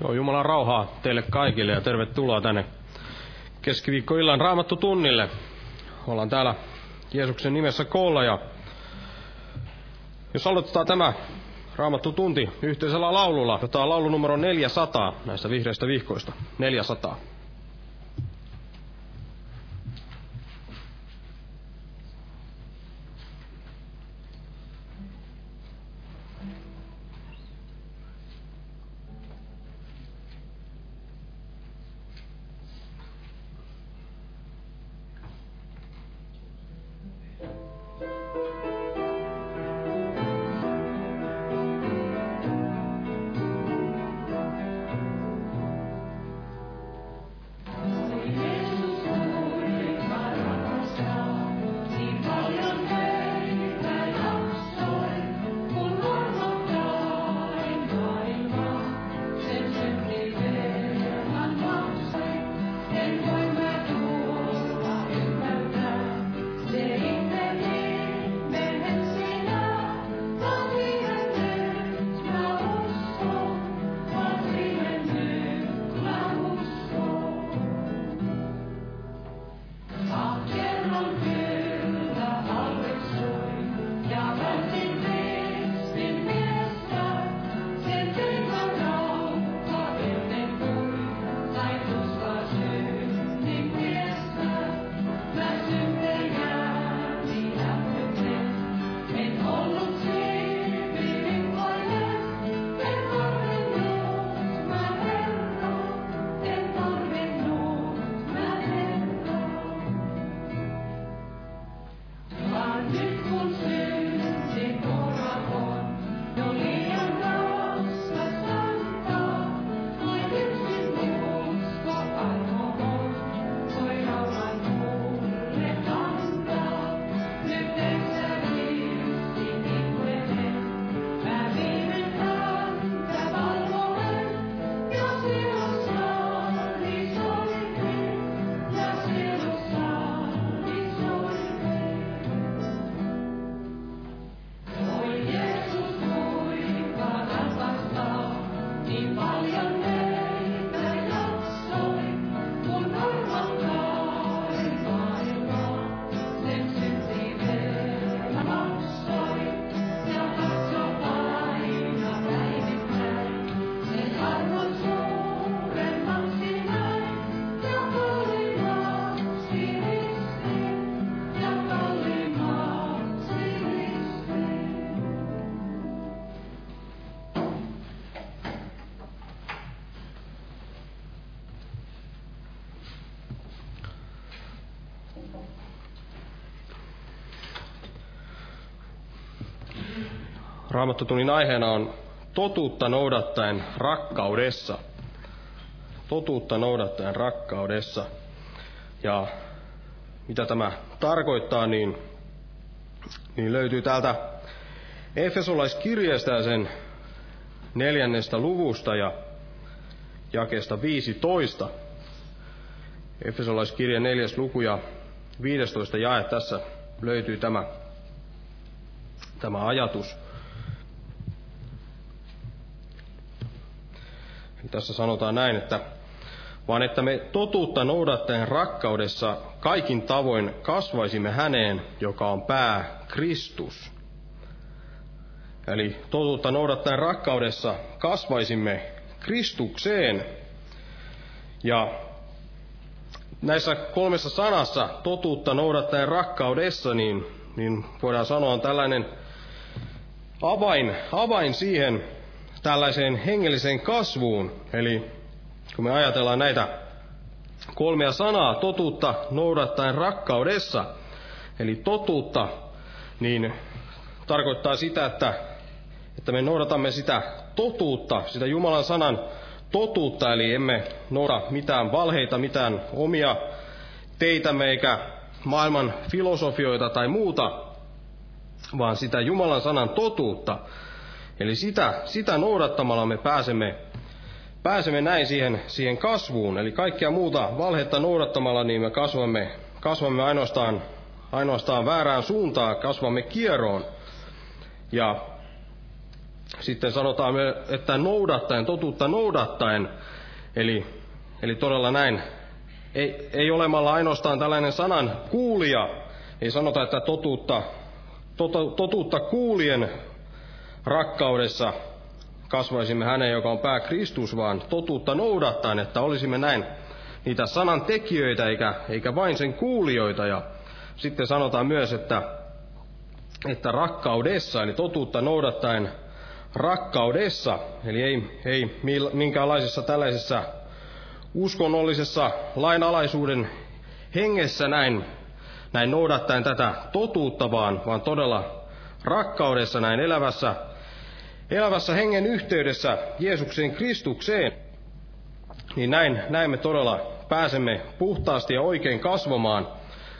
Joo, Jumalan rauhaa teille kaikille ja tervetuloa tänne keskiviikkoillan raamattu tunnille. Ollaan täällä Jeesuksen nimessä koolla ja jos aloitetaan tämä raamattu tunti yhteisellä laululla, jota on laulu numero 400 näistä vihreistä vihkoista. 400. Raamattotunnin aiheena on totuutta noudattaen rakkaudessa. Totuutta noudattaen rakkaudessa. Ja mitä tämä tarkoittaa, niin, niin löytyy täältä Efesolaiskirjeestä ja sen neljännestä luvusta ja jakeesta 15. Efesolaiskirja neljäs luku ja 15 jae tässä löytyy tämä, tämä ajatus. Tässä sanotaan näin, että vaan että me totuutta noudattaen rakkaudessa kaikin tavoin kasvaisimme häneen, joka on pää Kristus. Eli totuutta noudattaen rakkaudessa kasvaisimme Kristukseen. Ja näissä kolmessa sanassa, totuutta noudattaen rakkaudessa, niin, niin voidaan sanoa on tällainen avain, avain siihen, tällaiseen hengelliseen kasvuun. Eli kun me ajatellaan näitä kolmea sanaa, totuutta noudattaen rakkaudessa, eli totuutta, niin tarkoittaa sitä, että, että me noudatamme sitä totuutta, sitä Jumalan sanan totuutta, eli emme nouda mitään valheita, mitään omia teitämme eikä maailman filosofioita tai muuta, vaan sitä Jumalan sanan totuutta. Eli sitä, sitä noudattamalla me pääsemme, pääsemme näin siihen, siihen kasvuun. Eli kaikkea muuta valhetta noudattamalla niin me kasvamme, kasvamme ainoastaan, ainoastaan väärään suuntaan, kasvamme kieroon. Ja sitten sanotaan, että noudattaen, totuutta noudattaen, eli, eli todella näin, ei, ei olemalla ainoastaan tällainen sanan kuulija, ei sanota, että totuutta, to, totuutta kuulien rakkaudessa kasvaisimme hänen, joka on pää Kristus, vaan totuutta noudattaen, että olisimme näin niitä sanan tekijöitä eikä, eikä vain sen kuulijoita. Ja sitten sanotaan myös, että, että rakkaudessa, eli totuutta noudattaen rakkaudessa, eli ei, ei minkäänlaisessa tällaisessa uskonnollisessa lainalaisuuden hengessä näin, näin noudattaen tätä totuutta, vaan, vaan todella rakkaudessa näin elävässä, elävässä hengen yhteydessä Jeesukseen Kristukseen, niin näin, näin me todella pääsemme puhtaasti ja oikein kasvamaan,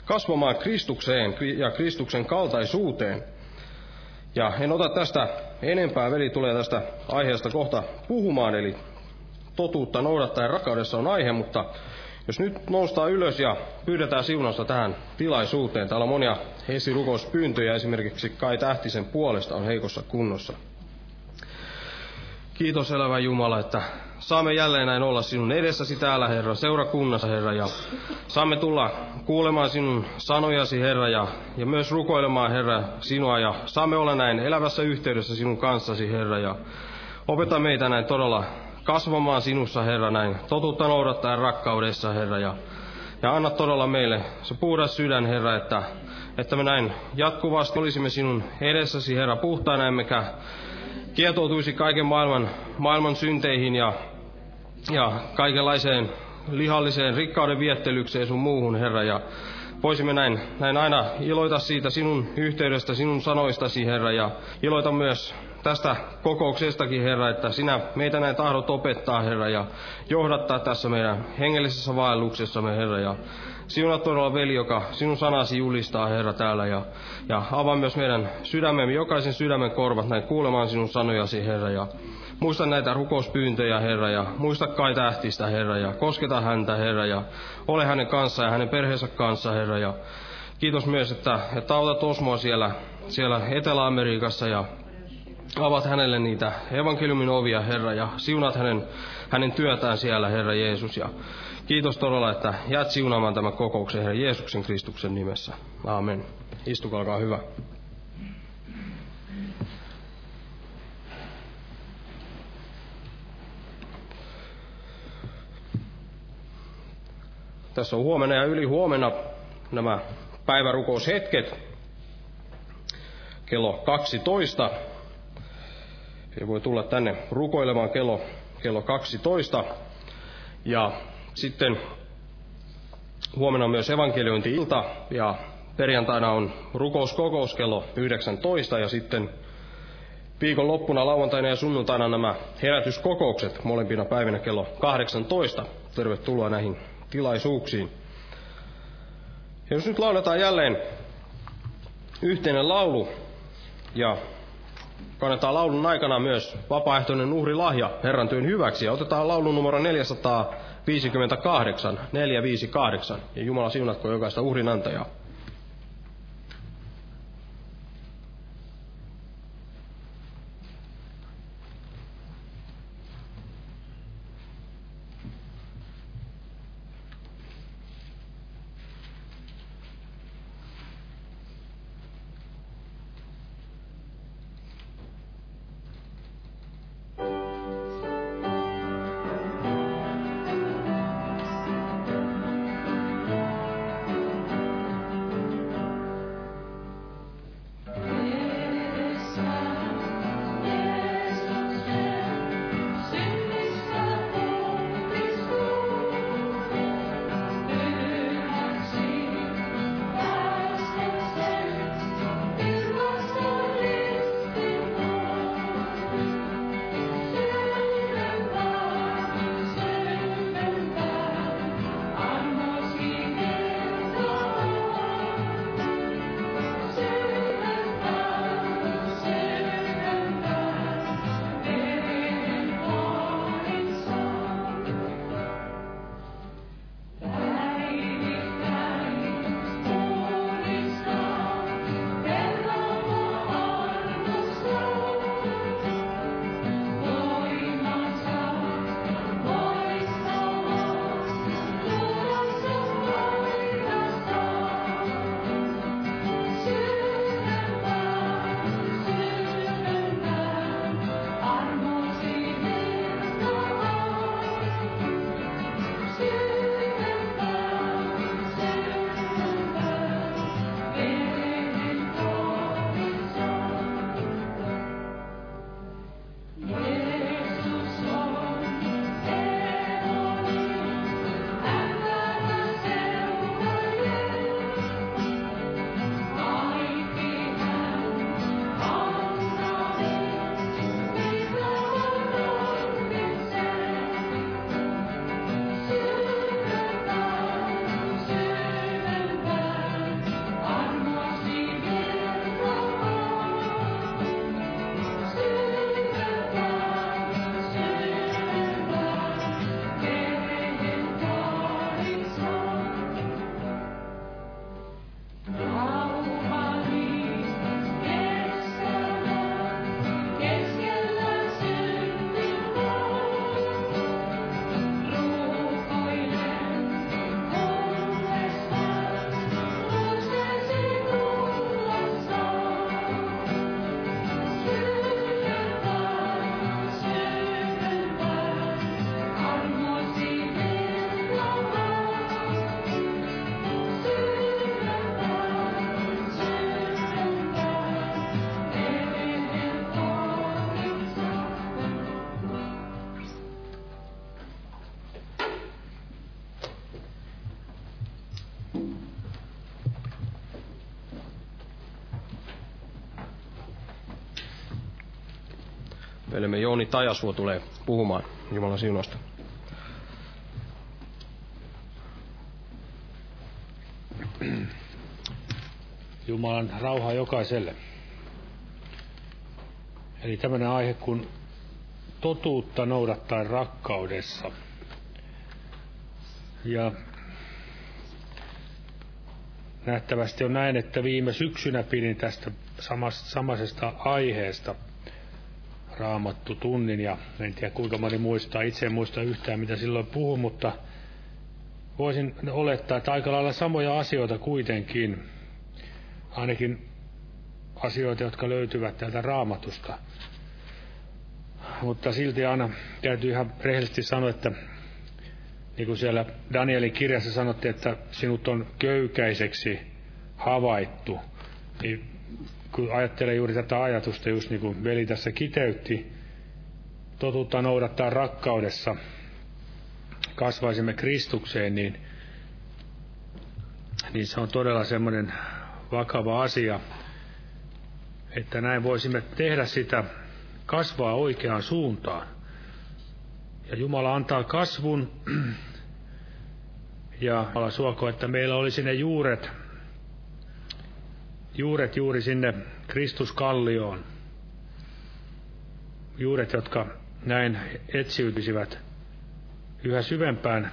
kasvamaan Kristukseen ja Kristuksen kaltaisuuteen. Ja en ota tästä enempää, veli tulee tästä aiheesta kohta puhumaan, eli totuutta noudattaa rakkaudessa on aihe, mutta jos nyt noustaan ylös ja pyydetään siunausta tähän tilaisuuteen. Täällä on monia esirukouspyyntöjä, esimerkiksi Kai Tähtisen puolesta on heikossa kunnossa. Kiitos elävä Jumala, että saamme jälleen näin olla sinun edessäsi täällä, Herra, seurakunnassa, Herra, ja saamme tulla kuulemaan sinun sanojasi, Herra, ja, ja myös rukoilemaan, Herra, sinua, ja saamme olla näin elävässä yhteydessä sinun kanssasi, Herra, ja opeta meitä näin todella kasvamaan sinussa, Herra, näin totuutta noudattaa rakkaudessa, Herra, ja, ja anna todella meille se puhdas sydän, Herra, että, että me näin jatkuvasti olisimme sinun edessäsi, Herra, puhtaana, emmekä kietoutuisi kaiken maailman, maailman synteihin ja, ja kaikenlaiseen lihalliseen rikkauden viettelykseen sun muuhun, Herra, ja voisimme näin, näin aina iloita siitä sinun yhteydestä, sinun sanoistasi, Herra, ja iloita myös tästä kokouksestakin, Herra, että sinä meitä näin tahdot opettaa, Herra, ja johdattaa tässä meidän hengellisessä vaelluksessamme, Herra, ja Siunaa todella veli, joka sinun sanasi julistaa, Herra, täällä. Ja, ja avaa myös meidän sydämemme, jokaisen sydämen korvat näin kuulemaan sinun sanojasi, Herra. Ja muista näitä rukouspyyntöjä, Herra, ja muista kai tähtistä, Herra, ja kosketa häntä, Herra, ja ole hänen kanssaan ja hänen perheensä kanssa, Herra. Ja kiitos myös, että, että autat Osmoa siellä, siellä Etelä-Amerikassa ja avat hänelle niitä evankeliumin ovia, Herra, ja siunat hänen, hänen työtään siellä, Herra Jeesus. Ja Kiitos todella, että jäät siunaamaan tämän kokouksen Herran Jeesuksen Kristuksen nimessä. Aamen. Istukaa, hyvä. Tässä on huomenna ja yli huomenna nämä päivärukoushetket kello 12. Ja voi tulla tänne rukoilemaan kello, kello 12. Ja sitten huomenna on myös evankeliointi-ilta ja perjantaina on rukouskokous kello 19 ja sitten viikon loppuna lauantaina ja sunnuntaina nämä herätyskokoukset molempina päivinä kello 18. Tervetuloa näihin tilaisuuksiin. Ja jos nyt lauletaan jälleen yhteinen laulu ja kannetaan laulun aikana myös vapaaehtoinen uhrilahja Herran työn hyväksi ja otetaan laulun numero 400 58, 458. Ja Jumala siunatko jokaista uhrinantajaa. Veljemme Jouni Tajasuo tulee puhumaan Jumalan siunosta. Jumalan rauha jokaiselle. Eli tämmöinen aihe kuin totuutta noudattaa rakkaudessa. Ja nähtävästi on näin, että viime syksynä pidin tästä samasta, aiheesta raamattu tunnin ja en tiedä kuinka moni muistaa, itse en muista yhtään mitä silloin puhun, mutta voisin olettaa, että aika lailla samoja asioita kuitenkin, ainakin asioita, jotka löytyvät täältä raamatusta. Mutta silti aina täytyy ihan rehellisesti sanoa, että niin kuin siellä Danielin kirjassa sanottiin, että sinut on köykäiseksi havaittu, niin kun ajattelee juuri tätä ajatusta, just niin kuin veli tässä kiteytti, totuutta noudattaa rakkaudessa, kasvaisimme Kristukseen, niin, niin se on todella semmoinen vakava asia, että näin voisimme tehdä sitä kasvaa oikeaan suuntaan. Ja Jumala antaa kasvun, ja Jumala suoko, että meillä olisi ne juuret, juuret juuri sinne Kristuskallioon. Juuret, jotka näin etsiytyisivät yhä syvempään,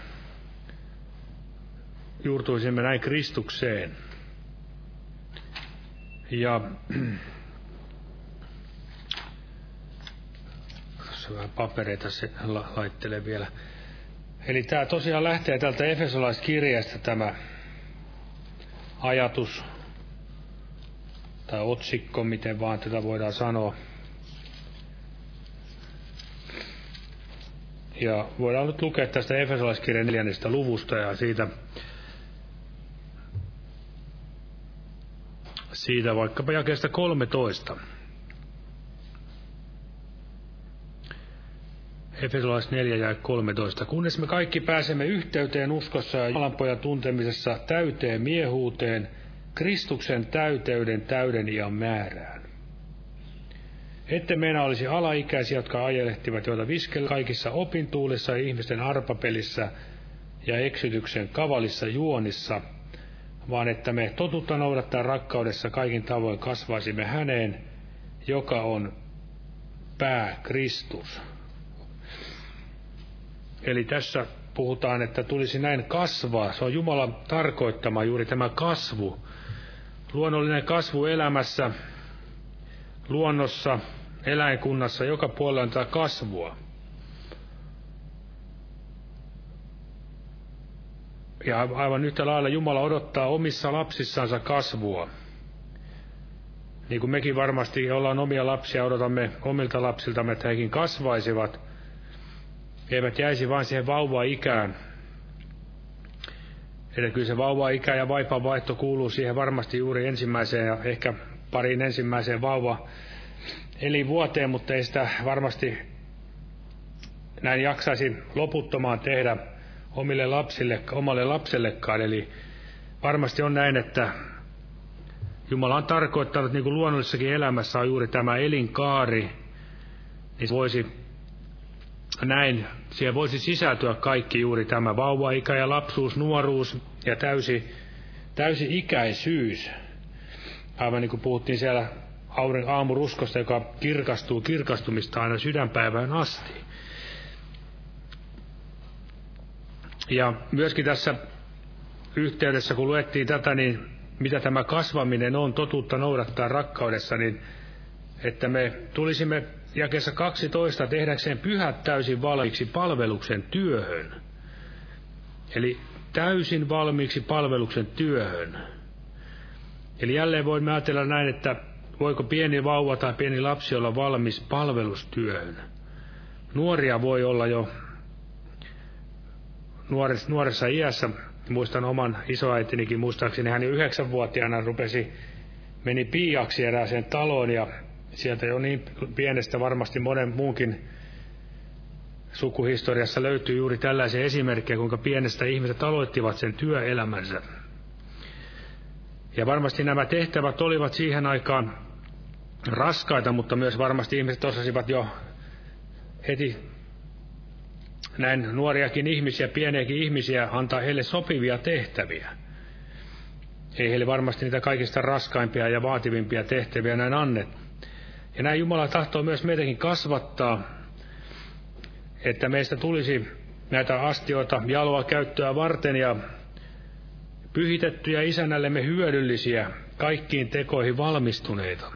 juurtuisimme näin Kristukseen. Ja tuossa vähän papereita se la, laittele vielä. Eli tämä tosiaan lähtee tältä Efesolaiskirjasta tämä ajatus tai otsikko, miten vaan tätä voidaan sanoa. Ja voidaan nyt lukea tästä Efesolaiskirjan neljännestä luvusta ja siitä, siitä vaikkapa jakeesta 13. Efesolais 4 ja 13. Kunnes me kaikki pääsemme yhteyteen uskossa ja Jumalanpojan tuntemisessa täyteen miehuuteen, Kristuksen täyteyden täyden iän määrään. Ette meidän olisi alaikäisiä, jotka ajelehtivat, joita viskellä kaikissa opintuulissa ja ihmisten arpapelissä ja eksytyksen kavalissa juonissa, vaan että me totutta noudattaa rakkaudessa kaikin tavoin kasvaisimme häneen, joka on pää Kristus. Eli tässä puhutaan, että tulisi näin kasvaa. Se on Jumalan tarkoittama juuri tämä kasvu. Luonnollinen kasvu elämässä, luonnossa, eläinkunnassa, joka puolella on tätä kasvua. Ja aivan yhtä lailla Jumala odottaa omissa lapsissansa kasvua. Niin kuin mekin varmasti ollaan omia lapsia, odotamme omilta lapsiltamme, että hekin kasvaisivat – eivät jäisi vain siihen vauva-ikään. Eli kyllä se vauva-ikä ja vaipan vaihto kuuluu siihen varmasti juuri ensimmäiseen ja ehkä pariin ensimmäiseen vauva vuoteen, mutta ei sitä varmasti näin jaksaisi loputtomaan tehdä omille lapsille, omalle lapsellekaan. Eli varmasti on näin, että Jumala on tarkoittanut, niin kuin luonnollisessakin elämässä on juuri tämä elinkaari, niin voisi näin siihen voisi sisältyä kaikki juuri tämä vauva-ikä ja lapsuus, nuoruus ja täysi, täysi ikäisyys. Aivan niin kuin puhuttiin siellä aamuruskosta, joka kirkastuu kirkastumista aina sydänpäivään asti. Ja myöskin tässä yhteydessä, kun luettiin tätä, niin mitä tämä kasvaminen on, totuutta noudattaa rakkaudessa, niin että me tulisimme jakessa 12 tehdäkseen pyhät täysin valmiiksi palveluksen työhön. Eli täysin valmiiksi palveluksen työhön. Eli jälleen voimme ajatella näin, että voiko pieni vauva tai pieni lapsi olla valmis palvelustyöhön. Nuoria voi olla jo nuoressa, nuoressa iässä. Muistan oman isoäitinikin, muistaakseni hän jo yhdeksänvuotiaana rupesi, meni piiaksi erääseen taloon ja sieltä jo niin pienestä varmasti monen muunkin sukuhistoriassa löytyy juuri tällaisia esimerkkejä, kuinka pienestä ihmiset aloittivat sen työelämänsä. Ja varmasti nämä tehtävät olivat siihen aikaan raskaita, mutta myös varmasti ihmiset osasivat jo heti näin nuoriakin ihmisiä, pieniäkin ihmisiä, antaa heille sopivia tehtäviä. Ei heille varmasti niitä kaikista raskaimpia ja vaativimpia tehtäviä näin annet. Ja näin Jumala tahtoo myös meitäkin kasvattaa, että meistä tulisi näitä astioita jaloa käyttöä varten ja pyhitettyjä isännällemme hyödyllisiä, kaikkiin tekoihin valmistuneita.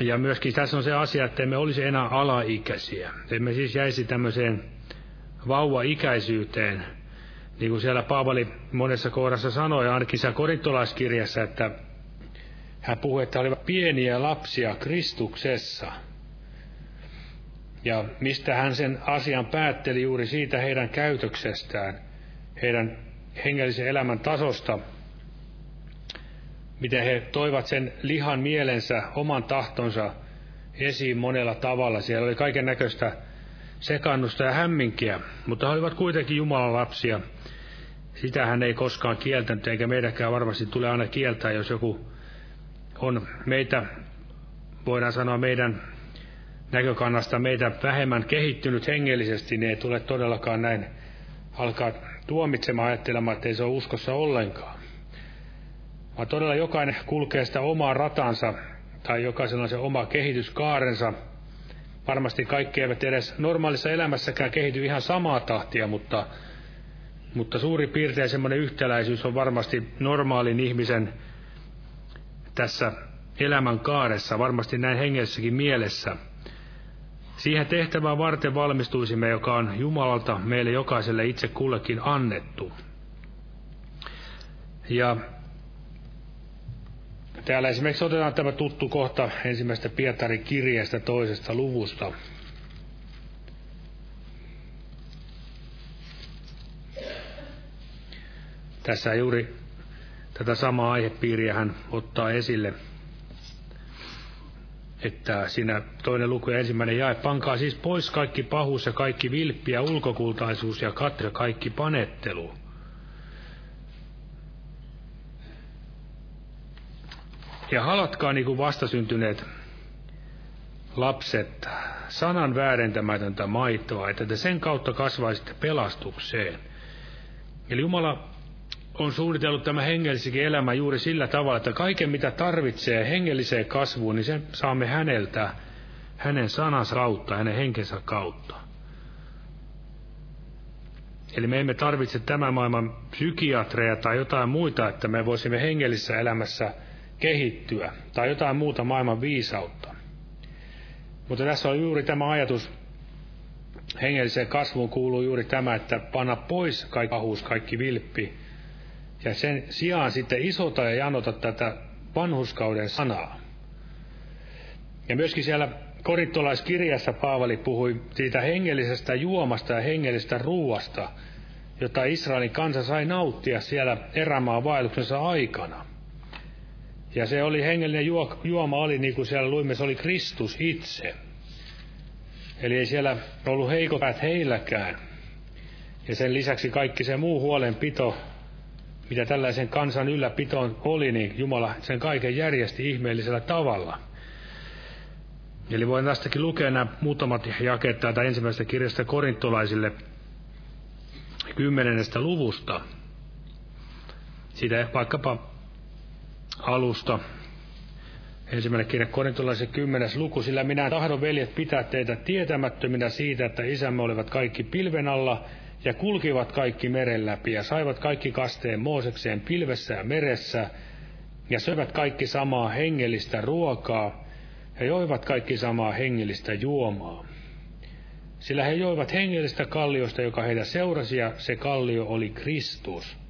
Ja myöskin tässä on se asia, että emme olisi enää alaikäisiä. Emme siis jäisi tämmöiseen vauva-ikäisyyteen, niin kuin siellä Paavali monessa kohdassa sanoi, ainakin siellä korintolaiskirjassa, että hän puhui, että olivat pieniä lapsia Kristuksessa. Ja mistä hän sen asian päätteli juuri siitä heidän käytöksestään, heidän hengellisen elämän tasosta, miten he toivat sen lihan mielensä, oman tahtonsa esiin monella tavalla. Siellä oli kaiken näköistä sekannusta ja hämminkiä, mutta he olivat kuitenkin Jumalan lapsia. Sitä hän ei koskaan kieltänyt, eikä meidänkään varmasti tule aina kieltää, jos joku on meitä, voidaan sanoa meidän näkökannasta meitä vähemmän kehittynyt hengellisesti, niin ei tule todellakaan näin alkaa tuomitsemaan ajattelemaan, että ei se ole uskossa ollenkaan. Vaan todella jokainen kulkee sitä omaa ratansa, tai jokaisella on se oma kehityskaarensa. Varmasti kaikki eivät edes normaalissa elämässäkään kehity ihan samaa tahtia, mutta, mutta suuri piirtein semmoinen yhtäläisyys on varmasti normaalin ihmisen tässä elämän kaaressa, varmasti näin hengellisessäkin mielessä. Siihen tehtävään varten valmistuisimme, joka on Jumalalta meille jokaiselle itse kullekin annettu. Ja täällä esimerkiksi otetaan tämä tuttu kohta ensimmäistä Pietarin kirjeestä toisesta luvusta. Tässä juuri tätä samaa aihepiiriä hän ottaa esille, että siinä toinen luku ja ensimmäinen jae, pankaa siis pois kaikki pahuus ja kaikki vilppi ja ulkokultaisuus ja katre, kaikki panettelu. Ja halatkaa niin kuin vastasyntyneet lapset sanan väärentämätöntä maitoa, että te sen kautta kasvaisitte pelastukseen. Eli Jumala on suunnitellut tämä hengelliskin elämä juuri sillä tavalla, että kaiken mitä tarvitsee hengelliseen kasvuun, niin sen saamme häneltä, hänen sanansa kautta, hänen henkensä kautta. Eli me emme tarvitse tämän maailman psykiatreja tai jotain muita, että me voisimme hengellisessä elämässä kehittyä, tai jotain muuta maailman viisautta. Mutta tässä on juuri tämä ajatus, hengelliseen kasvuun kuuluu juuri tämä, että panna pois kaikki pahuus, kaikki vilppi, ja sen sijaan sitten isota ja janota tätä vanhuskauden sanaa. Ja myöskin siellä korintolaiskirjassa Paavali puhui siitä hengellisestä juomasta ja hengellisestä ruuasta, jota Israelin kansa sai nauttia siellä erämaa vaelluksensa aikana. Ja se oli hengellinen juoma, oli niin kuin siellä luimme, se oli Kristus itse. Eli ei siellä ollut heikopäät heilläkään. Ja sen lisäksi kaikki se muu huolenpito mitä tällaisen kansan ylläpitoon oli, niin Jumala sen kaiken järjesti ihmeellisellä tavalla. Eli voin tästäkin lukea nämä muutamat jakeet täältä ensimmäisestä kirjasta korintolaisille kymmenennestä luvusta. Siitä vaikkapa alusta. Ensimmäinen kirja korintolaisen kymmenes luku, sillä minä tahdon veljet pitää teitä tietämättöminä siitä, että isämme olivat kaikki pilven alla, ja kulkivat kaikki meren läpi ja saivat kaikki kasteen Moosekseen pilvessä ja meressä ja söivät kaikki samaa hengellistä ruokaa ja joivat kaikki samaa hengellistä juomaa. Sillä he joivat hengellistä kalliosta, joka heitä seurasi, ja se kallio oli Kristus.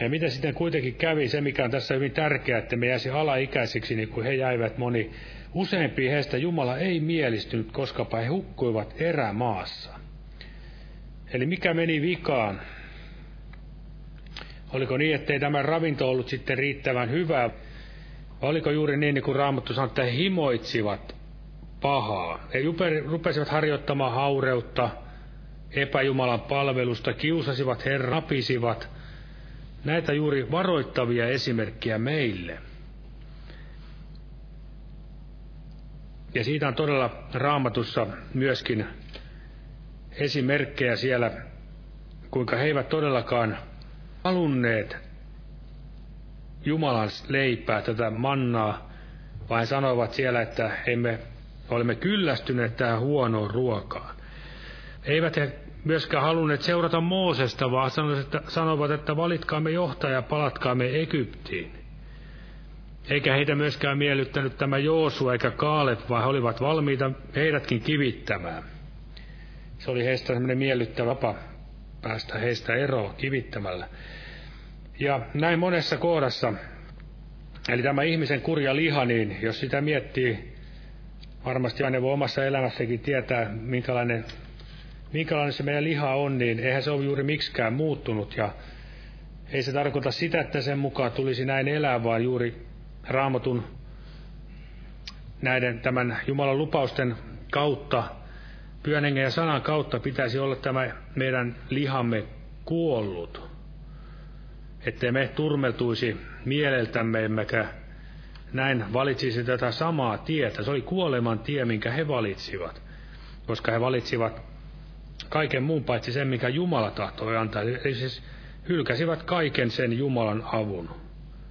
Ja mitä sitten kuitenkin kävi, se mikä on tässä hyvin tärkeää, että me jäisi alaikäisiksi, niin kuin he jäivät moni, useampi heistä Jumala ei mielistynyt, koska he hukkuivat erämaassa. Eli mikä meni vikaan? Oliko niin, ettei tämä ravinto ollut sitten riittävän hyvä? Vai oliko juuri niin, niin kuin Raamattu sanoi, että he himoitsivat pahaa? He rupesivat harjoittamaan haureutta, epäjumalan palvelusta, kiusasivat Herran, napisivat. Näitä juuri varoittavia esimerkkejä meille. ja siitä on todella raamatussa myöskin esimerkkejä siellä, kuinka he eivät todellakaan halunneet Jumalan leipää, tätä mannaa, vaan sanoivat siellä, että emme olemme kyllästyneet tähän huonoon ruokaan. Eivät he myöskään halunneet seurata Moosesta, vaan sanovat, että valitkaamme johtaja, palatkaamme Egyptiin. Eikä heitä myöskään miellyttänyt tämä Joosu eikä Kaaleb, vaan he olivat valmiita heidätkin kivittämään. Se oli heistä semmoinen miellyttävä vapa päästä heistä eroon kivittämällä. Ja näin monessa kohdassa, eli tämä ihmisen kurja liha, niin jos sitä miettii, varmasti aina voi omassa elämässäkin tietää, minkälainen, minkälainen se meidän liha on, niin eihän se ole juuri miksikään muuttunut. Ja ei se tarkoita sitä, että sen mukaan tulisi näin elää, vaan juuri raamatun näiden tämän Jumalan lupausten kautta, pyhän ja sanan kautta pitäisi olla tämä meidän lihamme kuollut ettei me turmeltuisi mieleltämme, emmekä näin valitsisi tätä samaa tietä. Se oli kuoleman tie, minkä he valitsivat, koska he valitsivat kaiken muun paitsi sen, mikä Jumala tahtoi antaa. Eli siis hylkäsivät kaiken sen Jumalan avun.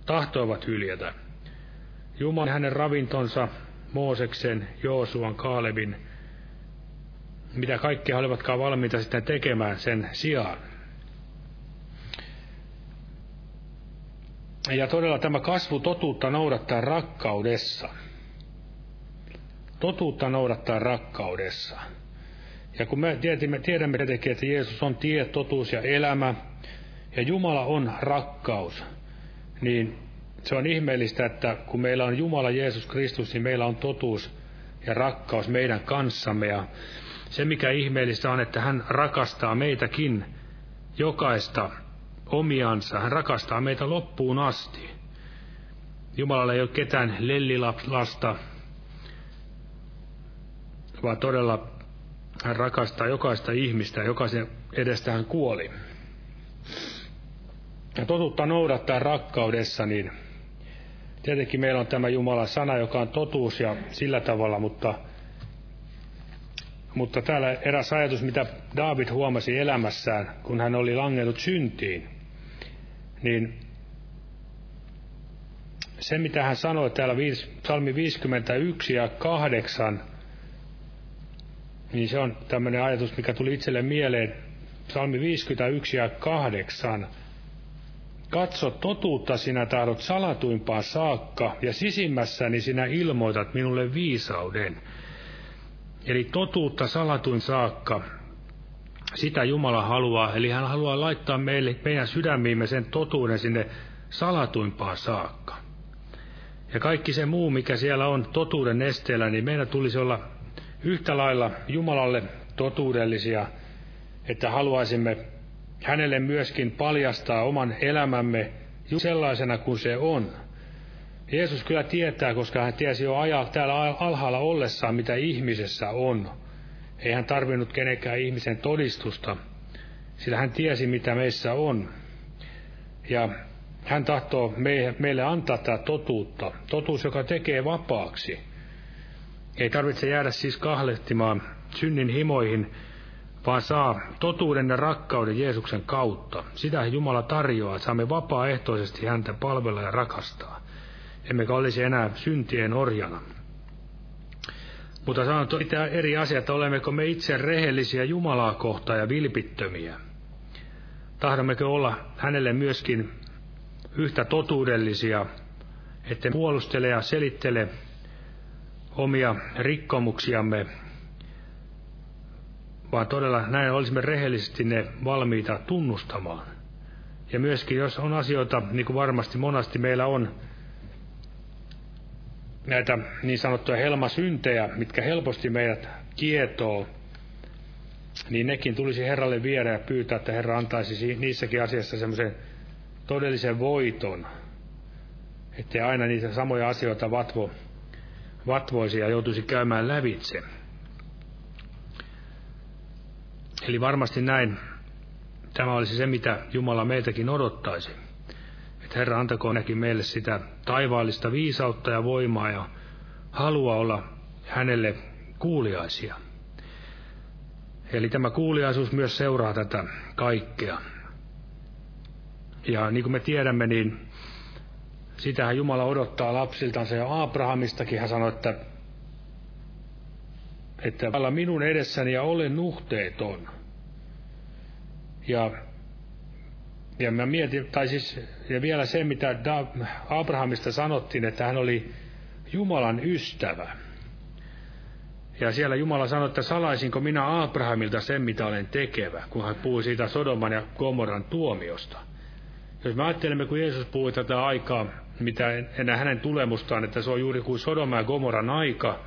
Tahtoivat hyljätä. Jumalan hänen ravintonsa, Mooseksen, Joosuan, Kaalebin, mitä kaikkea olivatkaan valmiita sitten tekemään sen sijaan. Ja todella tämä kasvu totuutta noudattaa rakkaudessa. Totuutta noudattaa rakkaudessa. Ja kun me tiedämme, tiedämme tietenkin, että Jeesus on tie, totuus ja elämä, ja Jumala on rakkaus, niin se on ihmeellistä, että kun meillä on Jumala Jeesus Kristus, niin meillä on totuus ja rakkaus meidän kanssamme. Ja se, mikä ihmeellistä on, että hän rakastaa meitäkin, jokaista omiansa. Hän rakastaa meitä loppuun asti. Jumalalla ei ole ketään lellilasta, vaan todella hän rakastaa jokaista ihmistä jokaisen edestä hän kuoli. Ja totuutta noudattaa rakkaudessa, niin tietenkin meillä on tämä Jumalan sana, joka on totuus ja sillä tavalla, mutta, mutta täällä eräs ajatus, mitä David huomasi elämässään, kun hän oli langennut syntiin niin se, mitä hän sanoi täällä psalmi 51 ja 8, niin se on tämmöinen ajatus, mikä tuli itselle mieleen. Psalmi 51 ja 8. Katso totuutta sinä tahdot salatuimpaan saakka, ja sisimmässäni sinä ilmoitat minulle viisauden. Eli totuutta salatuin saakka, sitä Jumala haluaa, eli hän haluaa laittaa meille, meidän sydämiimme sen totuuden sinne salatuimpaan saakka. Ja kaikki se muu, mikä siellä on totuuden esteellä, niin meidän tulisi olla yhtä lailla Jumalalle totuudellisia, että haluaisimme hänelle myöskin paljastaa oman elämämme sellaisena kuin se on. Jeesus kyllä tietää, koska hän tiesi jo ajaa täällä alhaalla ollessaan, mitä ihmisessä on. Ei hän tarvinnut kenenkään ihmisen todistusta, sillä hän tiesi, mitä meissä on. Ja hän tahtoo meille antaa tätä totuutta, totuus, joka tekee vapaaksi. Ei tarvitse jäädä siis kahlehtimaan synnin himoihin, vaan saa totuuden ja rakkauden Jeesuksen kautta. Sitä Jumala tarjoaa, saamme vapaaehtoisesti häntä palvella ja rakastaa. Emmekä olisi enää syntien orjana. Mutta sanon pitää eri asia, että olemmeko me itse rehellisiä Jumalaa kohtaan ja vilpittömiä. Tahdommeko olla hänelle myöskin yhtä totuudellisia, että puolustele ja selittele omia rikkomuksiamme, vaan todella näin olisimme rehellisesti ne valmiita tunnustamaan. Ja myöskin jos on asioita, niin kuin varmasti monasti meillä on, näitä niin sanottuja helmasyntejä, mitkä helposti meidät kietoo, niin nekin tulisi Herralle viedä ja pyytää, että Herra antaisi niissäkin asiassa semmoisen todellisen voiton, ettei aina niitä samoja asioita vatvo, vatvoisi ja joutuisi käymään lävitse. Eli varmasti näin tämä olisi se, mitä Jumala meiltäkin odottaisi. Herra antakoon näkin meille sitä taivaallista viisautta ja voimaa ja halua olla hänelle kuuliaisia. Eli tämä kuuliaisuus myös seuraa tätä kaikkea. Ja niin kuin me tiedämme, niin sitähän Jumala odottaa lapsiltansa ja Abrahamistakin hän sanoi, että, että minun edessäni ja olen nuhteeton. Ja, ja mä mietin, tai siis, ja vielä se, mitä Abrahamista sanottiin, että hän oli Jumalan ystävä. Ja siellä Jumala sanoi, että salaisinko minä Abrahamilta sen, mitä olen tekevä, kun hän puhui siitä Sodoman ja Gomoran tuomiosta. Jos me ajattelemme, kun Jeesus puhui tätä aikaa, mitä enää hänen tulemustaan, että se on juuri kuin Sodoma ja Gomoran aika,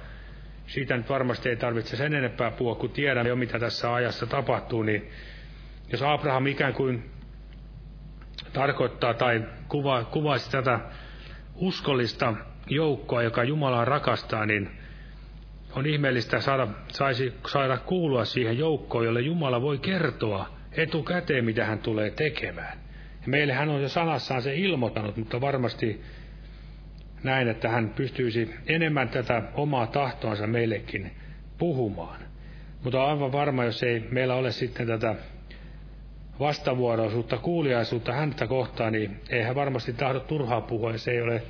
siitä nyt varmasti ei tarvitse sen enempää puhua, kun tiedämme jo, mitä tässä ajassa tapahtuu, niin jos Abraham ikään kuin tarkoittaa tai kuva, kuvaisi tätä uskollista joukkoa, joka Jumalaa rakastaa, niin on ihmeellistä saada, saisi saada kuulua siihen joukkoon, jolle Jumala voi kertoa etukäteen, mitä hän tulee tekemään. Meille hän on jo sanassaan se ilmoittanut, mutta varmasti näin, että hän pystyisi enemmän tätä omaa tahtoansa meillekin puhumaan. Mutta on aivan varma, jos ei meillä ole sitten tätä vastavuoroisuutta, kuuliaisuutta häntä kohtaan, niin ei hän varmasti tahdo turhaa puhua, ja se ei ole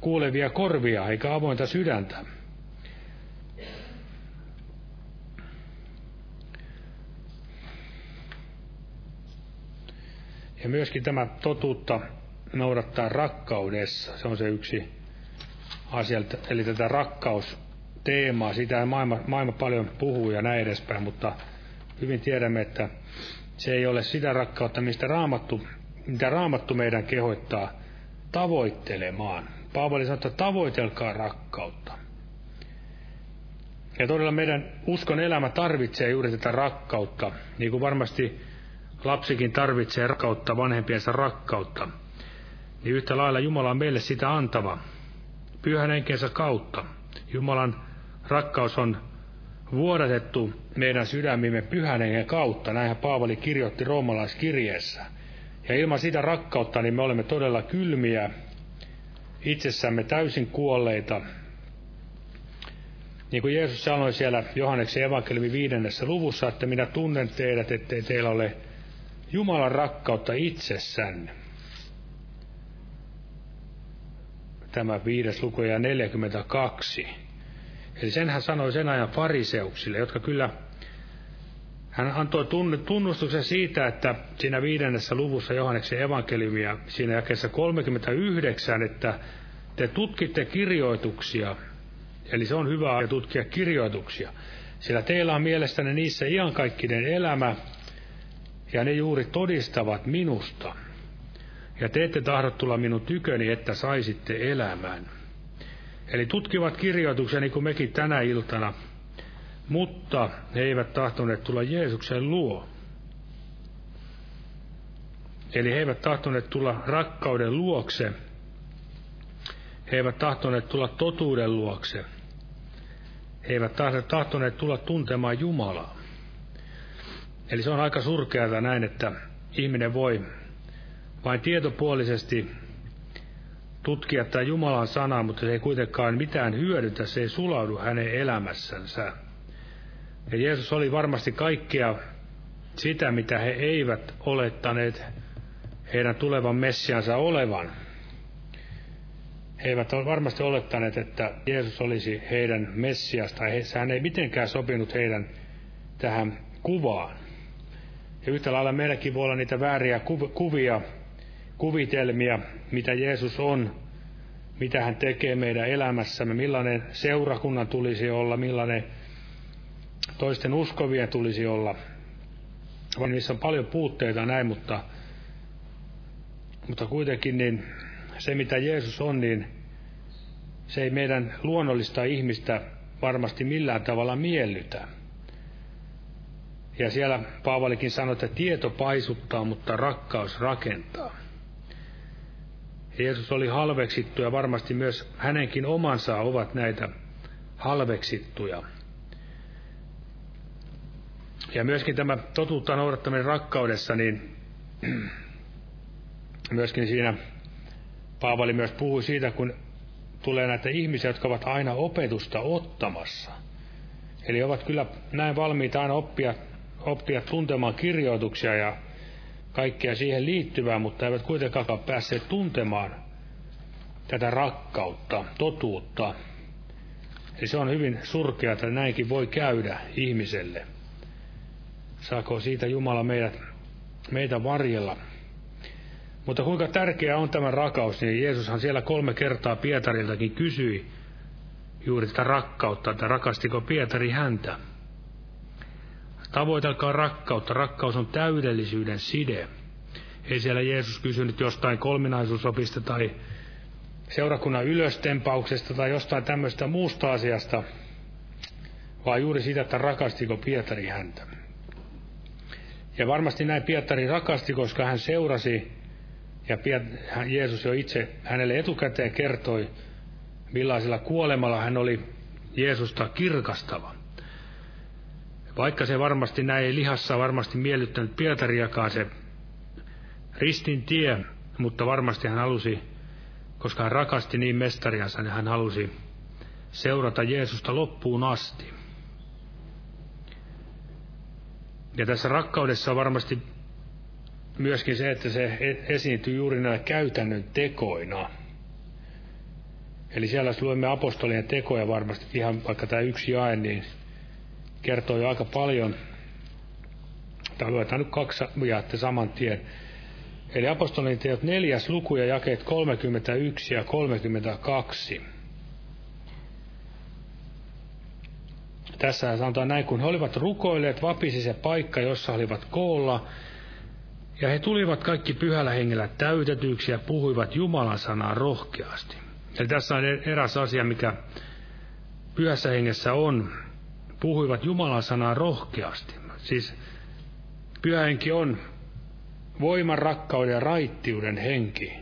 kuulevia korvia eikä avointa sydäntä. Ja myöskin tämä totuutta noudattaa rakkaudessa, se on se yksi asia, eli tätä rakkausteemaa, sitä maailma, maailma paljon puhuu ja näin edespäin, mutta hyvin tiedämme, että se ei ole sitä rakkautta, mistä raamattu, mitä raamattu meidän kehoittaa tavoittelemaan. Paavali sanoo, että tavoitelkaa rakkautta. Ja todella meidän uskon elämä tarvitsee juuri tätä rakkautta, niin kuin varmasti lapsikin tarvitsee rakkautta, vanhempiensa rakkautta. Niin yhtä lailla Jumala on meille sitä antava, pyhän henkensä kautta. Jumalan rakkaus on vuodatettu meidän sydämimme pyhän hengen kautta. Näinhän Paavali kirjoitti roomalaiskirjeessä. Ja ilman sitä rakkautta niin me olemme todella kylmiä, itsessämme täysin kuolleita. Niin kuin Jeesus sanoi siellä Johanneksen evankeliumin viidennessä luvussa, että minä tunnen teidät, ettei teillä ole Jumalan rakkautta itsessänne. Tämä viides luku ja 42. Eli sen hän sanoi sen ajan fariseuksille, jotka kyllä, hän antoi tunnustuksen siitä, että siinä viidennessä luvussa Johanneksen evankeliumia, siinä jakeessa 39, että te tutkitte kirjoituksia, eli se on hyvä tutkia kirjoituksia, sillä teillä on mielestäni niissä iankaikkinen elämä, ja ne juuri todistavat minusta. Ja te ette tahdo tulla minun tyköni, että saisitte elämän. Eli tutkivat kirjoituksia niin kuin mekin tänä iltana, mutta he eivät tahtoneet tulla Jeesuksen luo. Eli he eivät tahtoneet tulla rakkauden luokse. He eivät tahtoneet tulla totuuden luokse. He eivät tahtoneet tulla tuntemaan Jumalaa. Eli se on aika surkeata näin, että ihminen voi vain tietopuolisesti tutkia tämä Jumalan sana, mutta se ei kuitenkaan mitään hyödytä, se ei sulaudu hänen elämässänsä. Ja Jeesus oli varmasti kaikkea sitä, mitä he eivät olettaneet heidän tulevan Messiansa olevan. He eivät ole varmasti olettaneet, että Jeesus olisi heidän Messiasta, tai hän ei mitenkään sopinut heidän tähän kuvaan. Ja yhtä lailla meilläkin voi olla niitä vääriä kuvia, kuvitelmia, mitä Jeesus on, mitä hän tekee meidän elämässämme, millainen seurakunnan tulisi olla, millainen toisten uskovien tulisi olla. Vaan niissä on paljon puutteita näin, mutta, mutta kuitenkin niin se, mitä Jeesus on, niin se ei meidän luonnollista ihmistä varmasti millään tavalla miellytä. Ja siellä Paavalikin sanoi, että tieto paisuttaa, mutta rakkaus rakentaa. Jeesus oli halveksittu ja varmasti myös hänenkin omansa ovat näitä halveksittuja. Ja myöskin tämä totuutta noudattaminen rakkaudessa, niin myöskin siinä Paavali myös puhui siitä, kun tulee näitä ihmisiä, jotka ovat aina opetusta ottamassa. Eli ovat kyllä näin valmiita aina oppia, oppia tuntemaan kirjoituksia ja kaikkea siihen liittyvää, mutta eivät kuitenkaan päässeet tuntemaan tätä rakkautta, totuutta. Eli se on hyvin surkea, että näinkin voi käydä ihmiselle. Saako siitä Jumala meidät, meitä varjella. Mutta kuinka tärkeää on tämä rakaus, niin Jeesushan siellä kolme kertaa Pietariltakin kysyi juuri tätä rakkautta, että rakastiko Pietari häntä. Tavoitelkaa rakkautta. Rakkaus on täydellisyyden side. Ei siellä Jeesus kysynyt jostain kolminaisuusopista tai seurakunnan ylöstempauksesta tai jostain tämmöistä muusta asiasta, vaan juuri sitä, että rakastiko Pietari häntä. Ja varmasti näin Pietari rakasti, koska hän seurasi, ja Jeesus jo itse hänelle etukäteen kertoi, millaisella kuolemalla hän oli Jeesusta kirkastava. Vaikka se varmasti näin lihassa varmasti miellyttänyt Pietariakaan se ristin tie, mutta varmasti hän halusi, koska hän rakasti niin mestariansa, niin hän halusi seurata Jeesusta loppuun asti. Ja tässä rakkaudessa on varmasti myöskin se, että se esiintyy juuri näillä käytännön tekoina. Eli siellä luemme apostolien tekoja varmasti, ihan vaikka tämä yksi jae, niin kertoo jo aika paljon. Tai luetaan nyt kaksi jaetta saman tien. Eli apostolien teot neljäs luku ja jakeet 31 ja 32. Tässä sanotaan näin, kun he olivat rukoilleet, vapisi se paikka, jossa olivat koolla, ja he tulivat kaikki pyhällä hengellä täytetyiksi ja puhuivat Jumalan sanaa rohkeasti. Eli tässä on eräs asia, mikä pyhässä hengessä on. Puhuivat Jumalan sanaa rohkeasti. Siis pyhä henki on voiman, rakkauden ja raittiuden henki.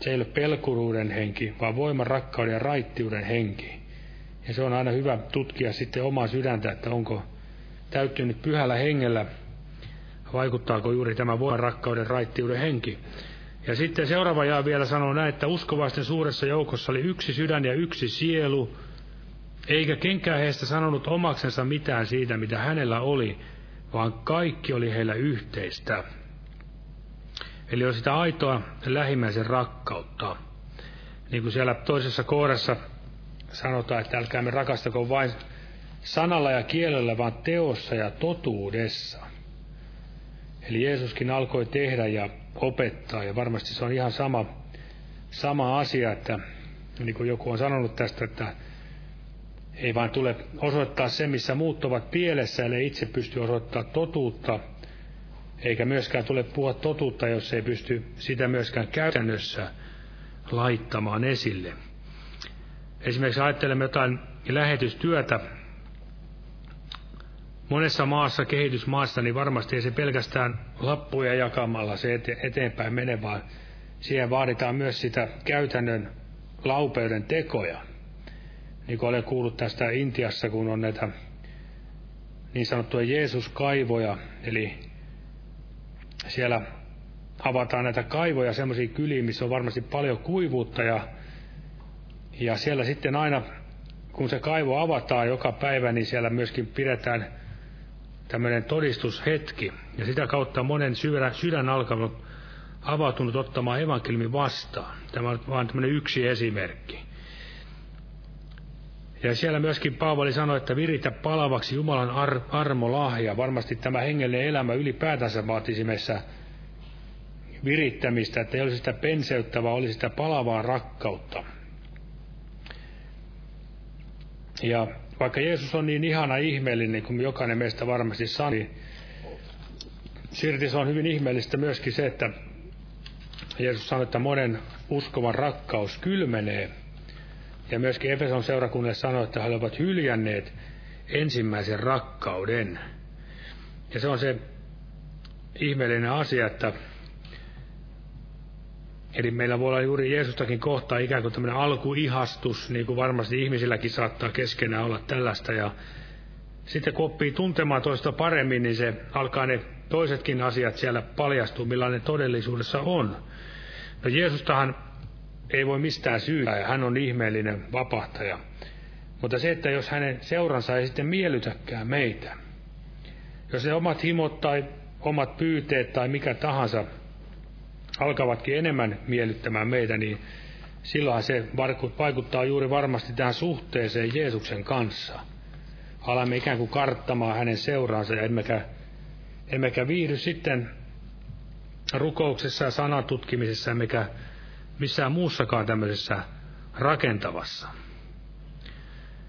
Se ei ole pelkuruuden henki, vaan voiman, rakkauden ja raittiuden henki. Ja se on aina hyvä tutkia sitten omaa sydäntä, että onko täyttynyt pyhällä hengellä, vaikuttaako juuri tämä voiman, rakkauden, raittiuden henki. Ja sitten seuraava jaa vielä sanoo näin, että uskovaisten suuressa joukossa oli yksi sydän ja yksi sielu, eikä kenkään heistä sanonut omaksensa mitään siitä, mitä hänellä oli, vaan kaikki oli heillä yhteistä. Eli on sitä aitoa lähimmäisen rakkautta. Niin kuin siellä toisessa kohdassa sanotaan, että älkäämme rakastako vain sanalla ja kielellä, vaan teossa ja totuudessa. Eli Jeesuskin alkoi tehdä ja opettaa, ja varmasti se on ihan sama, sama asia, että niin kuin joku on sanonut tästä, että ei vain tule osoittaa se, missä muut ovat pielessä, eli itse pysty osoittamaan totuutta, eikä myöskään tule puhua totuutta, jos ei pysty sitä myöskään käytännössä laittamaan esille. Esimerkiksi ajattelemme jotain lähetystyötä monessa maassa, kehitysmaassa, niin varmasti ei se pelkästään lappuja jakamalla se eteenpäin mene, vaan siihen vaaditaan myös sitä käytännön laupeuden tekoja. Niin kuin olen kuullut tästä Intiassa, kun on näitä niin sanottuja Jeesuskaivoja, eli siellä avataan näitä kaivoja semmoisiin kyliin, missä on varmasti paljon kuivuutta ja ja siellä sitten aina, kun se kaivo avataan joka päivä, niin siellä myöskin pidetään tämmöinen todistushetki. Ja sitä kautta monen sydän, sydän alkanut avautunut ottamaan evankeliumin vastaan. Tämä on vain tämmöinen yksi esimerkki. Ja siellä myöskin Paavali sanoi, että viritä palavaksi Jumalan ar- armolahja. Varmasti tämä hengellinen elämä ylipäätänsä vaatisi meissä virittämistä, että ei olisi sitä penseyttä, vaan olisi sitä palavaa rakkautta. Ja vaikka Jeesus on niin ihana ihmeellinen kuin jokainen meistä varmasti saa, niin silti se on hyvin ihmeellistä myöskin se, että Jeesus sanoi, että monen uskovan rakkaus kylmenee. Ja myöskin Efeson seurakunnalle sanoi, että he ovat hyljänneet ensimmäisen rakkauden. Ja se on se ihmeellinen asia, että Eli meillä voi olla juuri Jeesustakin kohtaa ikään kuin tämmöinen alkuihastus, niin kuin varmasti ihmisilläkin saattaa keskenään olla tällaista. Ja sitten kun oppii tuntemaan toista paremmin, niin se alkaa ne toisetkin asiat siellä paljastua, millainen todellisuudessa on. No Jeesustahan ei voi mistään syytä ja hän on ihmeellinen vapahtaja. Mutta se, että jos hänen seuransa ei sitten miellytäkään meitä, jos ne omat himot tai omat pyyteet tai mikä tahansa alkavatkin enemmän miellyttämään meitä, niin silloin se vaikuttaa juuri varmasti tähän suhteeseen Jeesuksen kanssa. Alamme ikään kuin karttamaan hänen seuraansa ja emmekä, emmekä viihdy sitten rukouksessa ja sanatutkimisessa, emmekä missään muussakaan tämmöisessä rakentavassa.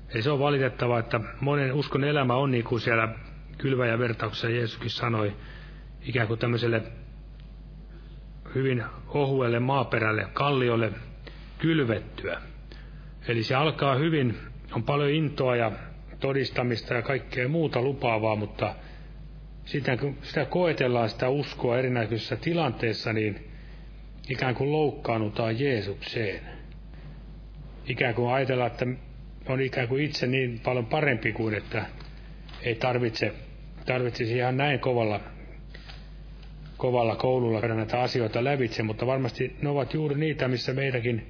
Eli se on valitettavaa, että monen uskon elämä on niin kuin siellä kylväjä vertauksessa Jeesuskin sanoi, ikään kuin tämmöiselle hyvin ohuelle maaperälle, kalliolle kylvettyä. Eli se alkaa hyvin, on paljon intoa ja todistamista ja kaikkea muuta lupaavaa, mutta sitä, kun sitä koetellaan sitä uskoa erinäköisissä tilanteissa, niin ikään kuin loukkaannutaan Jeesukseen. Ikään kuin ajatellaan, että on ikään kuin itse niin paljon parempi kuin, että ei tarvitse, tarvitsisi ihan näin kovalla, kovalla koululla käydä näitä asioita lävitse, mutta varmasti ne ovat juuri niitä, missä meidänkin,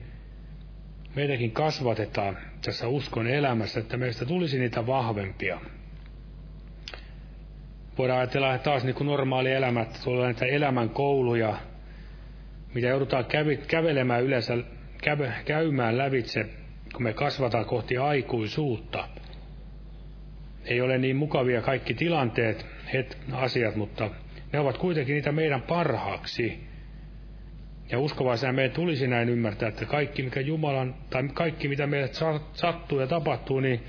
meidänkin kasvatetaan tässä uskon elämässä, että meistä tulisi niitä vahvempia. Voidaan ajatella taas niin kuin normaali elämä, että tulee näitä elämän kouluja, mitä joudutaan kävi, kävelemään yleensä, käy, käymään lävitse, kun me kasvataan kohti aikuisuutta. Ei ole niin mukavia kaikki tilanteet, het, asiat, mutta ne ovat kuitenkin niitä meidän parhaaksi. Ja uskovaisena meidän tulisi näin ymmärtää, että kaikki, mikä Jumalan, tai kaikki mitä meille sattuu ja tapahtuu, niin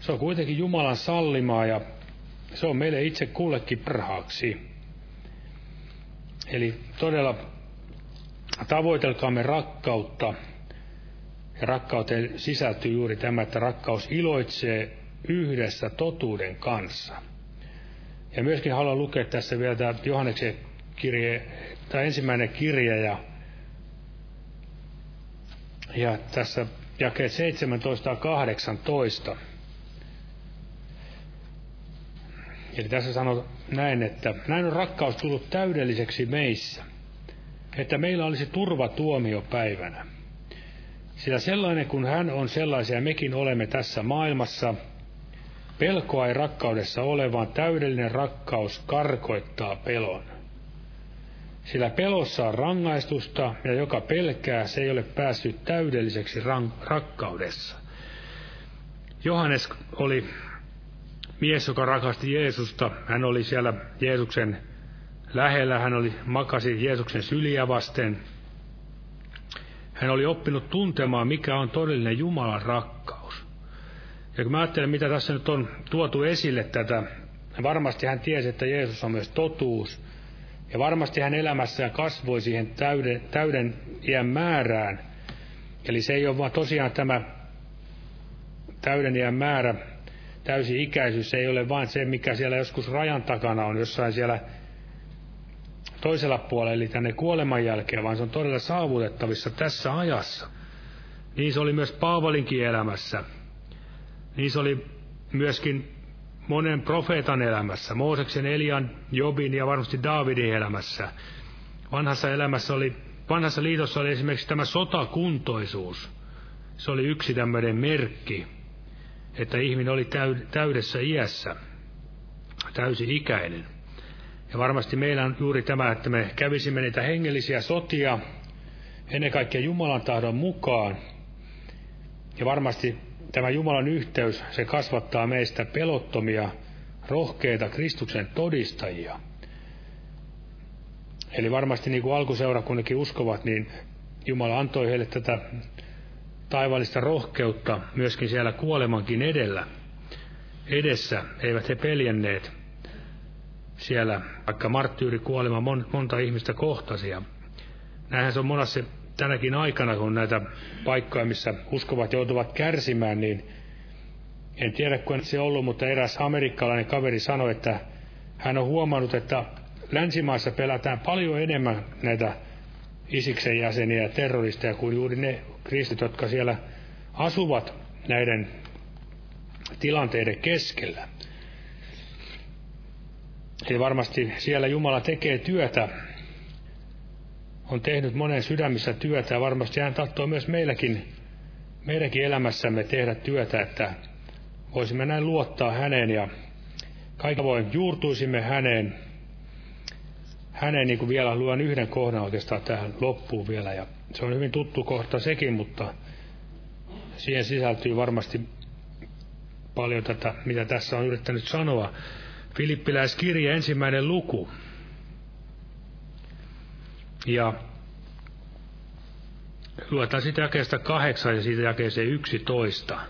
se on kuitenkin Jumalan sallimaa ja se on meille itse kullekin parhaaksi. Eli todella tavoitelkaamme rakkautta. Ja rakkauteen sisältyy juuri tämä, että rakkaus iloitsee yhdessä totuuden kanssa. Ja myöskin haluan lukea tässä vielä tämä Johanneksen kirje, tämä ensimmäinen kirje ja, ja tässä jakeet 17 ja 18. Eli tässä sanoo näin, että näin on rakkaus tullut täydelliseksi meissä, että meillä olisi turva tuomiopäivänä. Sillä sellainen kuin hän on sellaisia mekin olemme tässä maailmassa, pelkoa ei rakkaudessa ole, vaan täydellinen rakkaus karkoittaa pelon. Sillä pelossa on rangaistusta, ja joka pelkää, se ei ole päässyt täydelliseksi rakkaudessa. Johannes oli mies, joka rakasti Jeesusta. Hän oli siellä Jeesuksen lähellä, hän oli makasi Jeesuksen syliä vasten. Hän oli oppinut tuntemaan, mikä on todellinen Jumalan rakkaus. Ja kun mä ajattelen, mitä tässä nyt on tuotu esille tätä, varmasti hän tiesi, että Jeesus on myös totuus. Ja varmasti hän elämässään kasvoi siihen täyden, täyden iän määrään. Eli se ei ole vaan tosiaan tämä täyden iän määrä, täysi-ikäisyys ei ole vain se, mikä siellä joskus rajan takana on, jossain siellä toisella puolella, eli tänne kuoleman jälkeen, vaan se on todella saavutettavissa tässä ajassa. Niin se oli myös Paavalinkin elämässä. Niin se oli myöskin monen profeetan elämässä, Mooseksen, Elian, Jobin ja varmasti Daavidin elämässä. Vanhassa elämässä oli, vanhassa liitossa oli esimerkiksi tämä sotakuntoisuus. Se oli yksi tämmöinen merkki, että ihminen oli täydessä iässä, täysi-ikäinen. Ja varmasti meillä on juuri tämä, että me kävisimme niitä hengellisiä sotia ennen kaikkea Jumalan tahdon mukaan. Ja varmasti tämä Jumalan yhteys, se kasvattaa meistä pelottomia, rohkeita Kristuksen todistajia. Eli varmasti niin kuin alkuseurakunnakin uskovat, niin Jumala antoi heille tätä taivaallista rohkeutta myöskin siellä kuolemankin edellä, edessä. Eivät he peljänneet siellä, vaikka marttyyrikuolema mon, monta ihmistä kohtasia. Näinhän se on monassa tänäkin aikana, kun näitä paikkoja, missä uskovat joutuvat kärsimään, niin en tiedä, kun se ollut, mutta eräs amerikkalainen kaveri sanoi, että hän on huomannut, että länsimaissa pelätään paljon enemmän näitä Isiksen jäseniä ja terroristeja kuin juuri ne kristit, jotka siellä asuvat näiden tilanteiden keskellä. Eli varmasti siellä Jumala tekee työtä on tehnyt monen sydämissä työtä ja varmasti hän tahtoo myös meilläkin, meidänkin elämässämme tehdä työtä, että voisimme näin luottaa häneen ja kaikki voin juurtuisimme häneen, häneen niin kuin vielä luen yhden kohdan oikeastaan tähän loppuun vielä ja se on hyvin tuttu kohta sekin, mutta siihen sisältyy varmasti paljon tätä, mitä tässä on yrittänyt sanoa. Filippiläiskirja ensimmäinen luku. Ja luetaan sitten jakeesta kahdeksan ja siitä jakeeseen yksitoista.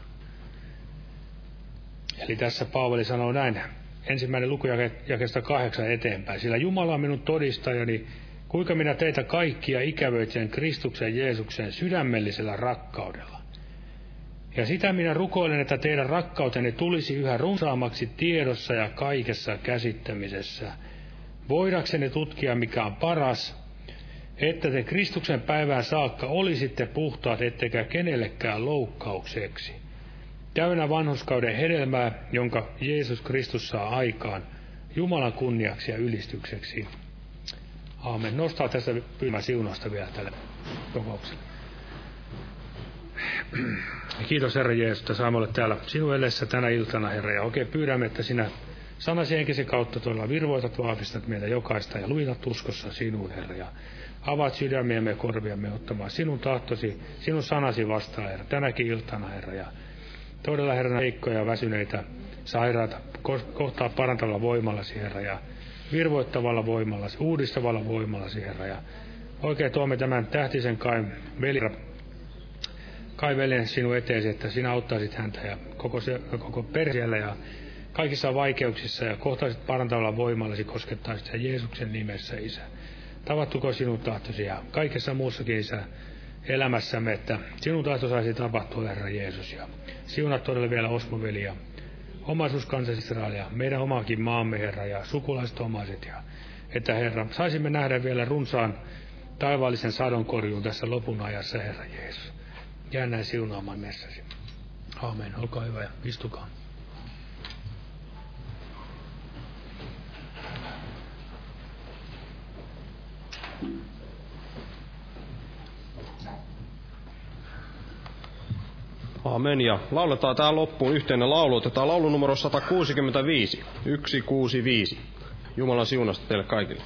Eli tässä Paavali sanoo näin, ensimmäinen luku jakeesta kahdeksan eteenpäin. Sillä Jumala on minun todistajani, kuinka minä teitä kaikkia ikävöitsen Kristuksen Jeesuksen sydämellisellä rakkaudella. Ja sitä minä rukoilen, että teidän rakkautenne tulisi yhä runsaammaksi tiedossa ja kaikessa käsittämisessä, voidaksenne tutkia, mikä on paras, että te Kristuksen päivään saakka olisitte puhtaat, ettekä kenellekään loukkaukseksi. Täynnä vanhuskauden hedelmää, jonka Jeesus Kristus saa aikaan, Jumalan kunniaksi ja ylistykseksi. Aamen. Nostaa tässä pyymä siunasta vielä tälle kokoukselle. Kiitos Herra Jeesus, että saamme olla täällä sinun edessä tänä iltana, Herra. Ja oikein pyydämme, että sinä sanasi henkisi kautta tuolla virvoitat, vahvistat meitä jokaista ja luitat uskossa sinuun, Herra. Ja avaat sydämiämme ja korviamme ottamaan sinun tahtosi, sinun sanasi vastaan, Herra, tänäkin iltana, Herra. Ja todella, Herra, heikkoja ja väsyneitä, sairaata, kohtaa parantavalla voimallasi, Herra, ja virvoittavalla voimallasi, uudistavalla voimallasi, Herra. Ja oikein tuomme tämän tähtisen kai veli, kai veljen sinun eteesi, että sinä auttaisit häntä ja koko, se, koko perheellä ja kaikissa vaikeuksissa ja kohtaisit parantavalla voimallasi koskettaisit Jeesuksen nimessä, Isä. Tavattuko sinun tahtosi ja kaikessa muussakin, Isä, elämässämme, että sinun tahto saisi tapahtua, Herra Jeesus. Ja siunat todella vielä Osmoveli ja omaisuus kansa Israelia, meidän omaakin maamme, Herra, ja sukulaiset omaiset. Ja että, Herra, saisimme nähdä vielä runsaan taivaallisen sadonkorjuun tässä lopun ajassa, Herra Jeesus. Jää näin siunaamaan messäsi. Aamen. Olkaa hyvä ja istukaa. Amen. Ja lauletaan tähän loppuun yhteinen laulu. Otetaan laulu numero 165. 165. Jumalan siunasta teille kaikille.